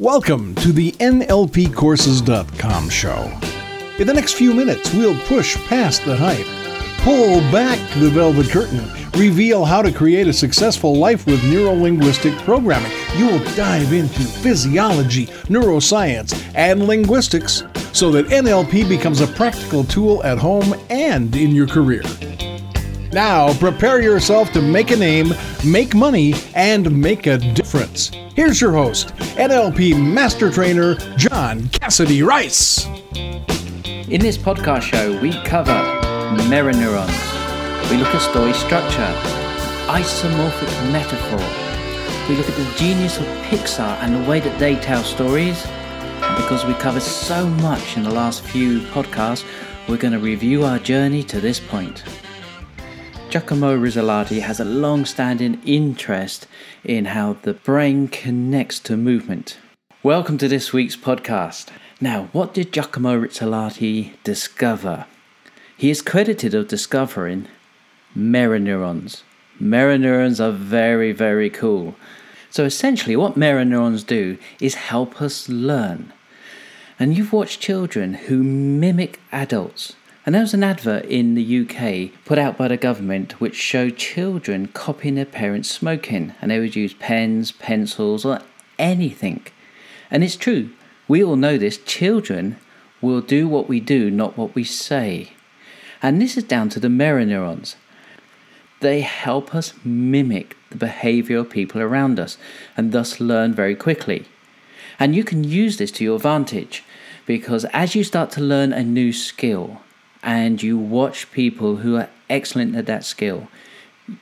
Welcome to the NLPcourses.com show. In the next few minutes, we'll push past the hype, pull back the velvet curtain, reveal how to create a successful life with neurolinguistic programming. You'll dive into physiology, neuroscience, and linguistics so that NLP becomes a practical tool at home and in your career. Now, prepare yourself to make a name, make money, and make a difference. Here's your host, NLP Master Trainer John Cassidy Rice. In this podcast show, we cover mirror neurons. We look at story structure, isomorphic metaphor. We look at the genius of Pixar and the way that they tell stories. And because we covered so much in the last few podcasts, we're going to review our journey to this point. Giacomo Rizzolatti has a long standing interest in how the brain connects to movement. Welcome to this week's podcast. Now, what did Giacomo Rizzolatti discover? He is credited of discovering mirror neurons. Mirror neurons are very, very cool. So, essentially, what mirror neurons do is help us learn. And you've watched children who mimic adults and there was an advert in the UK put out by the government which showed children copying their parents smoking, and they would use pens, pencils, or anything. And it's true, we all know this children will do what we do, not what we say. And this is down to the mirror neurons. They help us mimic the behavior of people around us and thus learn very quickly. And you can use this to your advantage because as you start to learn a new skill, and you watch people who are excellent at that skill,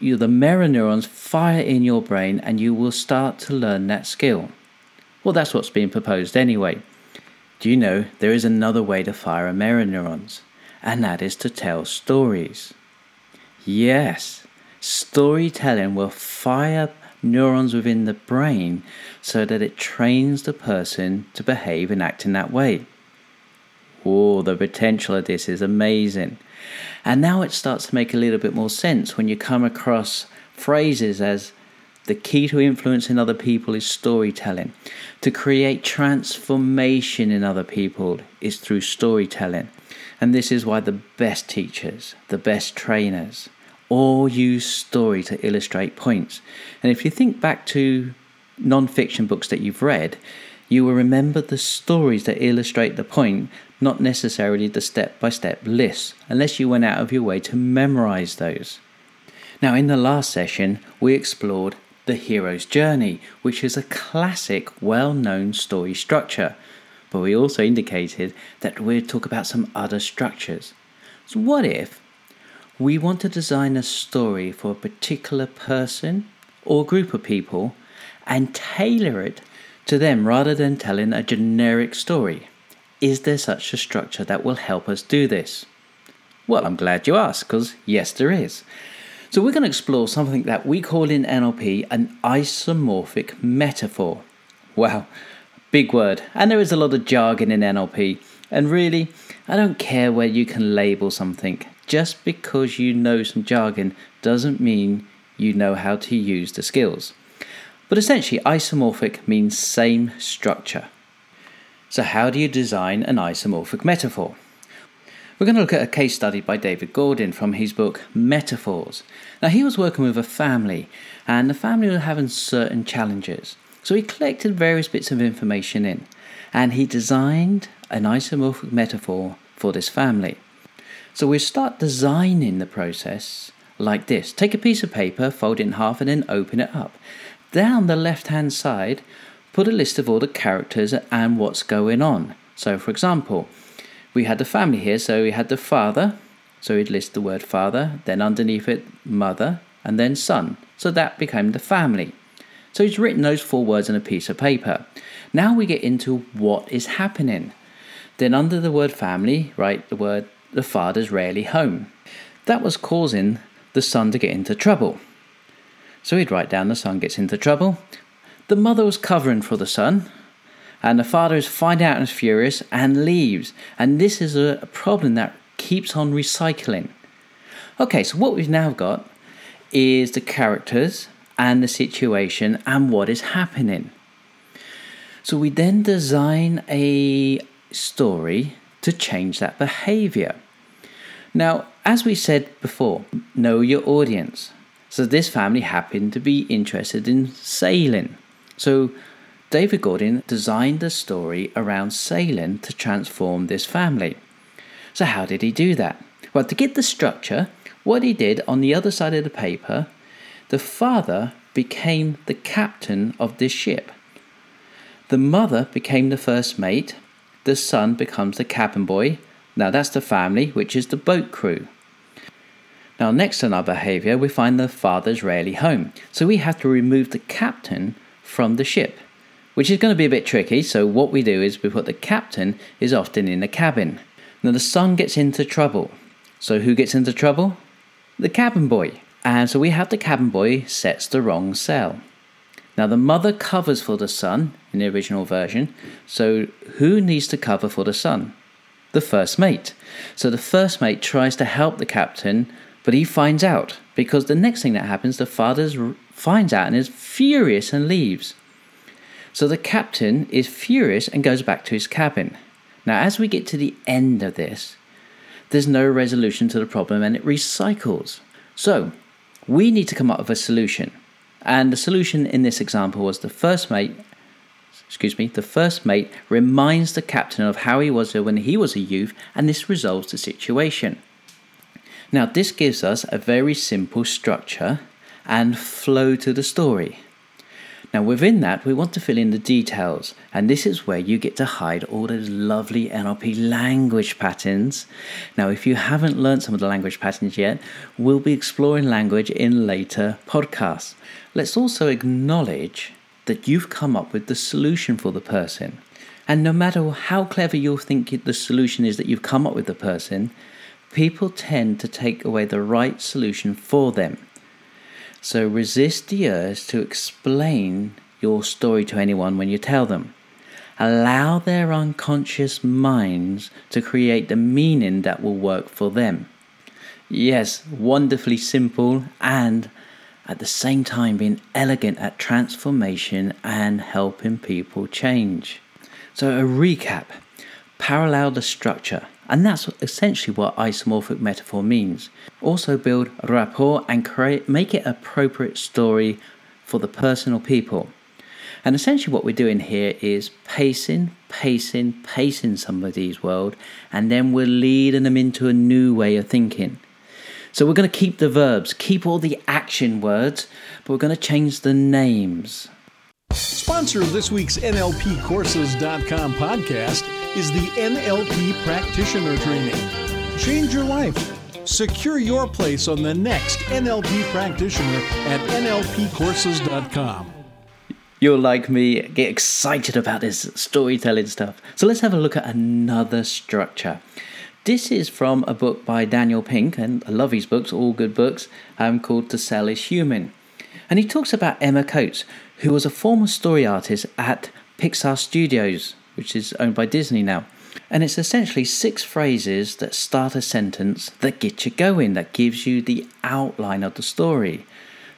you, the mirror neurons fire in your brain and you will start to learn that skill. Well, that's what's being proposed anyway. Do you know there is another way to fire mirror neurons? And that is to tell stories. Yes, storytelling will fire neurons within the brain so that it trains the person to behave and act in that way. Oh, the potential of this is amazing. And now it starts to make a little bit more sense when you come across phrases as the key to influencing other people is storytelling. To create transformation in other people is through storytelling. And this is why the best teachers, the best trainers, all use story to illustrate points. And if you think back to non fiction books that you've read, you will remember the stories that illustrate the point not necessarily the step by step list, unless you went out of your way to memorize those. Now, in the last session, we explored the hero's journey, which is a classic, well known story structure. But we also indicated that we'd talk about some other structures. So, what if we want to design a story for a particular person or group of people and tailor it to them rather than telling a generic story? Is there such a structure that will help us do this? Well, I'm glad you asked, because yes, there is. So, we're going to explore something that we call in NLP an isomorphic metaphor. Wow, big word. And there is a lot of jargon in NLP. And really, I don't care where you can label something. Just because you know some jargon doesn't mean you know how to use the skills. But essentially, isomorphic means same structure. So, how do you design an isomorphic metaphor? We're going to look at a case study by David Gordon from his book Metaphors. Now, he was working with a family, and the family were having certain challenges. So, he collected various bits of information in, and he designed an isomorphic metaphor for this family. So, we start designing the process like this take a piece of paper, fold it in half, and then open it up. Down the left hand side, put a list of all the characters and what's going on. So, for example, we had the family here, so we had the father, so he'd list the word father, then underneath it, mother, and then son. So that became the family. So he's written those four words on a piece of paper. Now we get into what is happening. Then under the word family, write the word the father's rarely home. That was causing the son to get into trouble. So he'd write down the son gets into trouble. The mother was covering for the son, and the father is finding out and is furious and leaves. And this is a problem that keeps on recycling. Okay, so what we've now got is the characters and the situation and what is happening. So we then design a story to change that behavior. Now, as we said before, know your audience. So this family happened to be interested in sailing. So David Gordon designed the story around sailing to transform this family. So how did he do that? Well, to get the structure, what he did on the other side of the paper, the father became the captain of this ship. The mother became the first mate. The son becomes the cabin boy. Now that's the family, which is the boat crew. Now, next in our behavior, we find the father's rarely home. So we have to remove the captain from the ship, which is going to be a bit tricky. So what we do is we put the captain is often in the cabin. Now the son gets into trouble. So who gets into trouble? The cabin boy. And so we have the cabin boy sets the wrong sail. Now the mother covers for the son in the original version. So who needs to cover for the son? The first mate. So the first mate tries to help the captain, but he finds out because the next thing that happens, the father finds out and is furious and leaves. So the captain is furious and goes back to his cabin. Now, as we get to the end of this, there's no resolution to the problem and it recycles. So, we need to come up with a solution. And the solution in this example was the first mate, excuse me, the first mate reminds the captain of how he was when he was a youth, and this resolves the situation. Now, this gives us a very simple structure and flow to the story. Now, within that, we want to fill in the details, and this is where you get to hide all those lovely NLP language patterns. Now, if you haven't learned some of the language patterns yet, we'll be exploring language in later podcasts. Let's also acknowledge that you've come up with the solution for the person. And no matter how clever you think the solution is that you've come up with the person, people tend to take away the right solution for them. So resist the urge to explain your story to anyone when you tell them. Allow their unconscious minds to create the meaning that will work for them. Yes, wonderfully simple and at the same time being elegant at transformation and helping people change. So, a recap parallel the structure, and that's essentially what isomorphic metaphor means. Also build rapport and create make it appropriate story for the person or people. And essentially what we're doing here is pacing, pacing, pacing somebody's world, and then we're leading them into a new way of thinking. So we're going to keep the verbs, keep all the action words, but we're going to change the names. Sponsor of this week's NLPcourses.com podcast is the NLP Practitioner Training. Change your life. Secure your place on the next NLP Practitioner at NLPcourses.com. You'll like me get excited about this storytelling stuff. So let's have a look at another structure. This is from a book by Daniel Pink, and I love his books, all good books, um, called To Sell is Human. And he talks about Emma Coats, who was a former story artist at Pixar Studios which is owned by Disney now. And it's essentially six phrases that start a sentence that get you going, that gives you the outline of the story.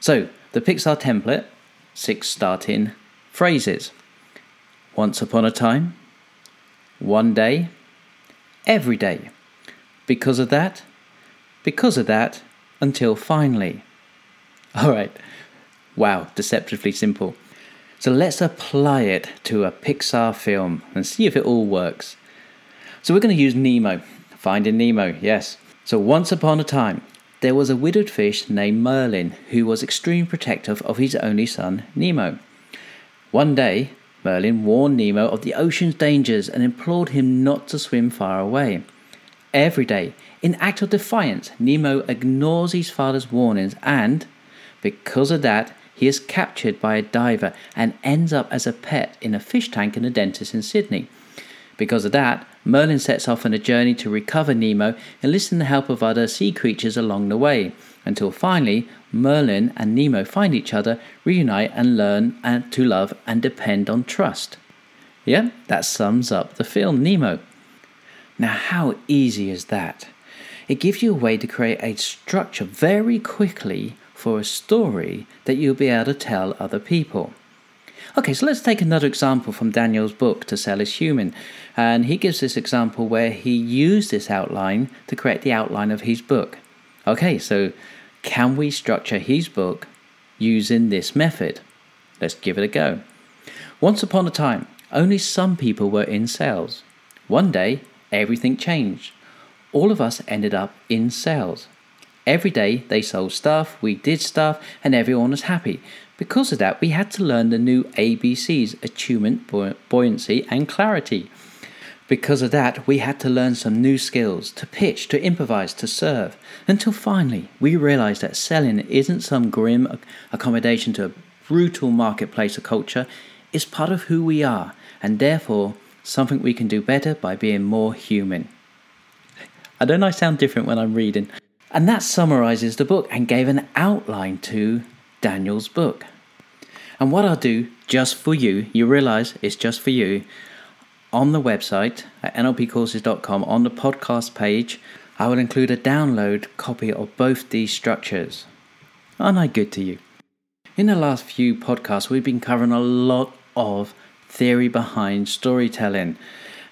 So, the Pixar template, six starting phrases. Once upon a time, one day, every day. Because of that, because of that, until finally. All right. Wow, deceptively simple. So let's apply it to a Pixar film and see if it all works. So we're going to use Nemo. Finding Nemo, yes. So once upon a time, there was a widowed fish named Marlin who was extremely protective of his only son, Nemo. One day, Marlin warned Nemo of the ocean's dangers and implored him not to swim far away. Every day, in act of defiance, Nemo ignores his father's warnings and, because of that, he is captured by a diver and ends up as a pet in a fish tank in a dentist in Sydney. Because of that, Marlin sets off on a journey to recover Nemo, enlisting the help of other sea creatures along the way, until finally Marlin and Nemo find each other, reunite, and learn and to love and depend on trust. Yeah, that sums up the film Nemo. Now, how easy is that? It gives you a way to create a structure very quickly for a story that you'll be able to tell other people. Okay, so let's take another example from Daniel's book, To Sell is Human. And he gives this example where he used this outline to create the outline of his book. Okay, so can we structure his book using this method? Let's give it a go. Once upon a time, only some people were in sales. One day, everything changed. All of us ended up in sales. Every day they sold stuff, we did stuff, and everyone was happy. Because of that, we had to learn the new ABCs attunement, buoyancy, and clarity. Because of that, we had to learn some new skills to pitch, to improvise, to serve. Until finally, we realized that selling isn't some grim accommodation to a brutal marketplace or culture, it's part of who we are, and therefore something we can do better by being more human. I don't I sound different when I'm reading. And that summarizes the book and gave an outline to Daniel's book. And what I'll do just for you, you realize it's just for you, on the website at nlpcourses.com, on the podcast page, I will include a download copy of both these structures. Aren't I good to you? In the last few podcasts, we've been covering a lot of theory behind storytelling,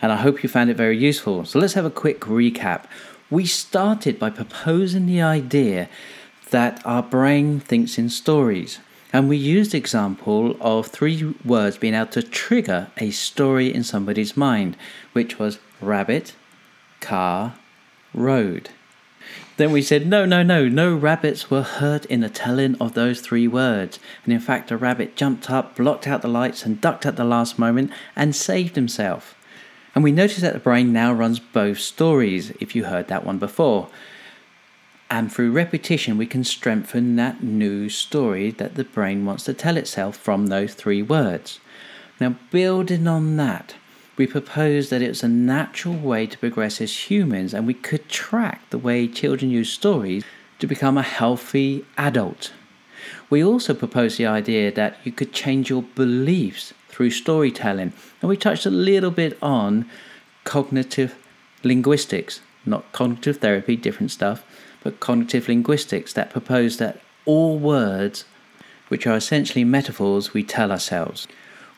and I hope you found it very useful. So let's have a quick recap. We started by proposing the idea that our brain thinks in stories. And we used the example of three words being able to trigger a story in somebody's mind, which was rabbit, car, road. Then we said, no, no, no, no rabbits were hurt in the telling of those three words. And in fact, a rabbit jumped up, blocked out the lights, and ducked at the last moment and saved himself. And we notice that the brain now runs both stories, if you heard that one before. And through repetition, we can strengthen that new story that the brain wants to tell itself from those three words. Now, building on that, we propose that it's a natural way to progress as humans, and we could track the way children use stories to become a healthy adult. We also propose the idea that you could change your beliefs through storytelling. And we touched a little bit on cognitive linguistics, not cognitive therapy, different stuff, but cognitive linguistics that propose that all words, which are essentially metaphors, we tell ourselves.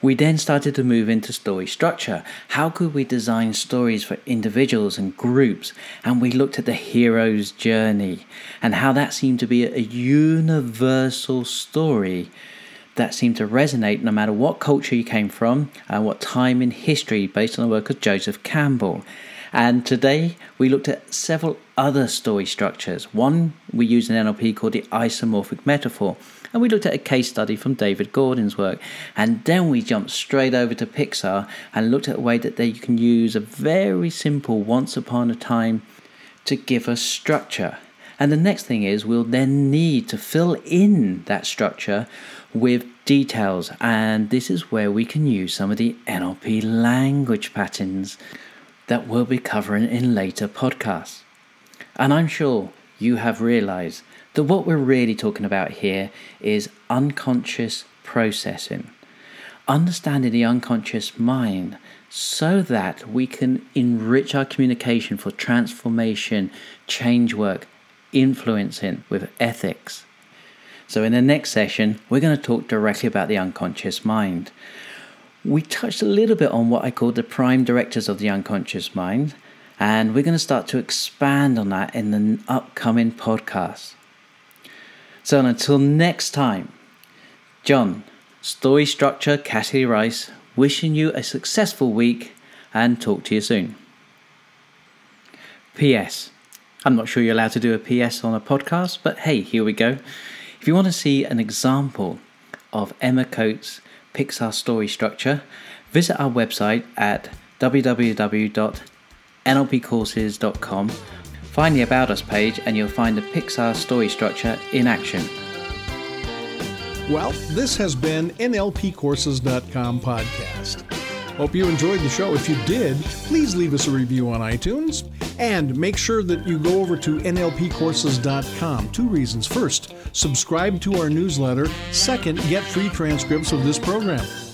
We then started to move into story structure. How could we design stories for individuals and groups? And we looked at the hero's journey and how that seemed to be a universal story that seemed to resonate no matter what culture you came from and what time in history based on the work of Joseph Campbell. And today we looked at several other story structures. One we use in NLP called the isomorphic metaphor. And we looked at a case study from David Gordon's work. And then we jumped straight over to Pixar and looked at a way that they can use a very simple once upon a time to give us structure. And the next thing is we'll then need to fill in that structure with details. And this is where we can use some of the NLP language patterns that we'll be covering in later podcasts. And I'm sure you have realized that what we're really talking about here is unconscious processing. Understanding the unconscious mind so that we can enrich our communication for transformation, change work, influencing with ethics. So, in the next session, we're going to talk directly about the unconscious mind. We touched a little bit on what I call the prime directives of the unconscious mind, and we're going to start to expand on that in the upcoming podcast. So, until next time, John, Story Structure, Cassidy Rice, wishing you a successful week and talk to you soon. P.S. I'm not sure you're allowed to do a PS on a podcast, but hey, here we go. If you want to see an example of Emma Coats' Pixar story structure, visit our website at www.nlpcourses.com. Find the About Us page and you'll find the Pixar story structure in action. Well, this has been NLPcourses.com podcast. Hope you enjoyed the show. If you did, please leave us a review on iTunes and make sure that you go over to NLPcourses.com. Two reasons. First, subscribe to our newsletter. Second, get free transcripts of this program.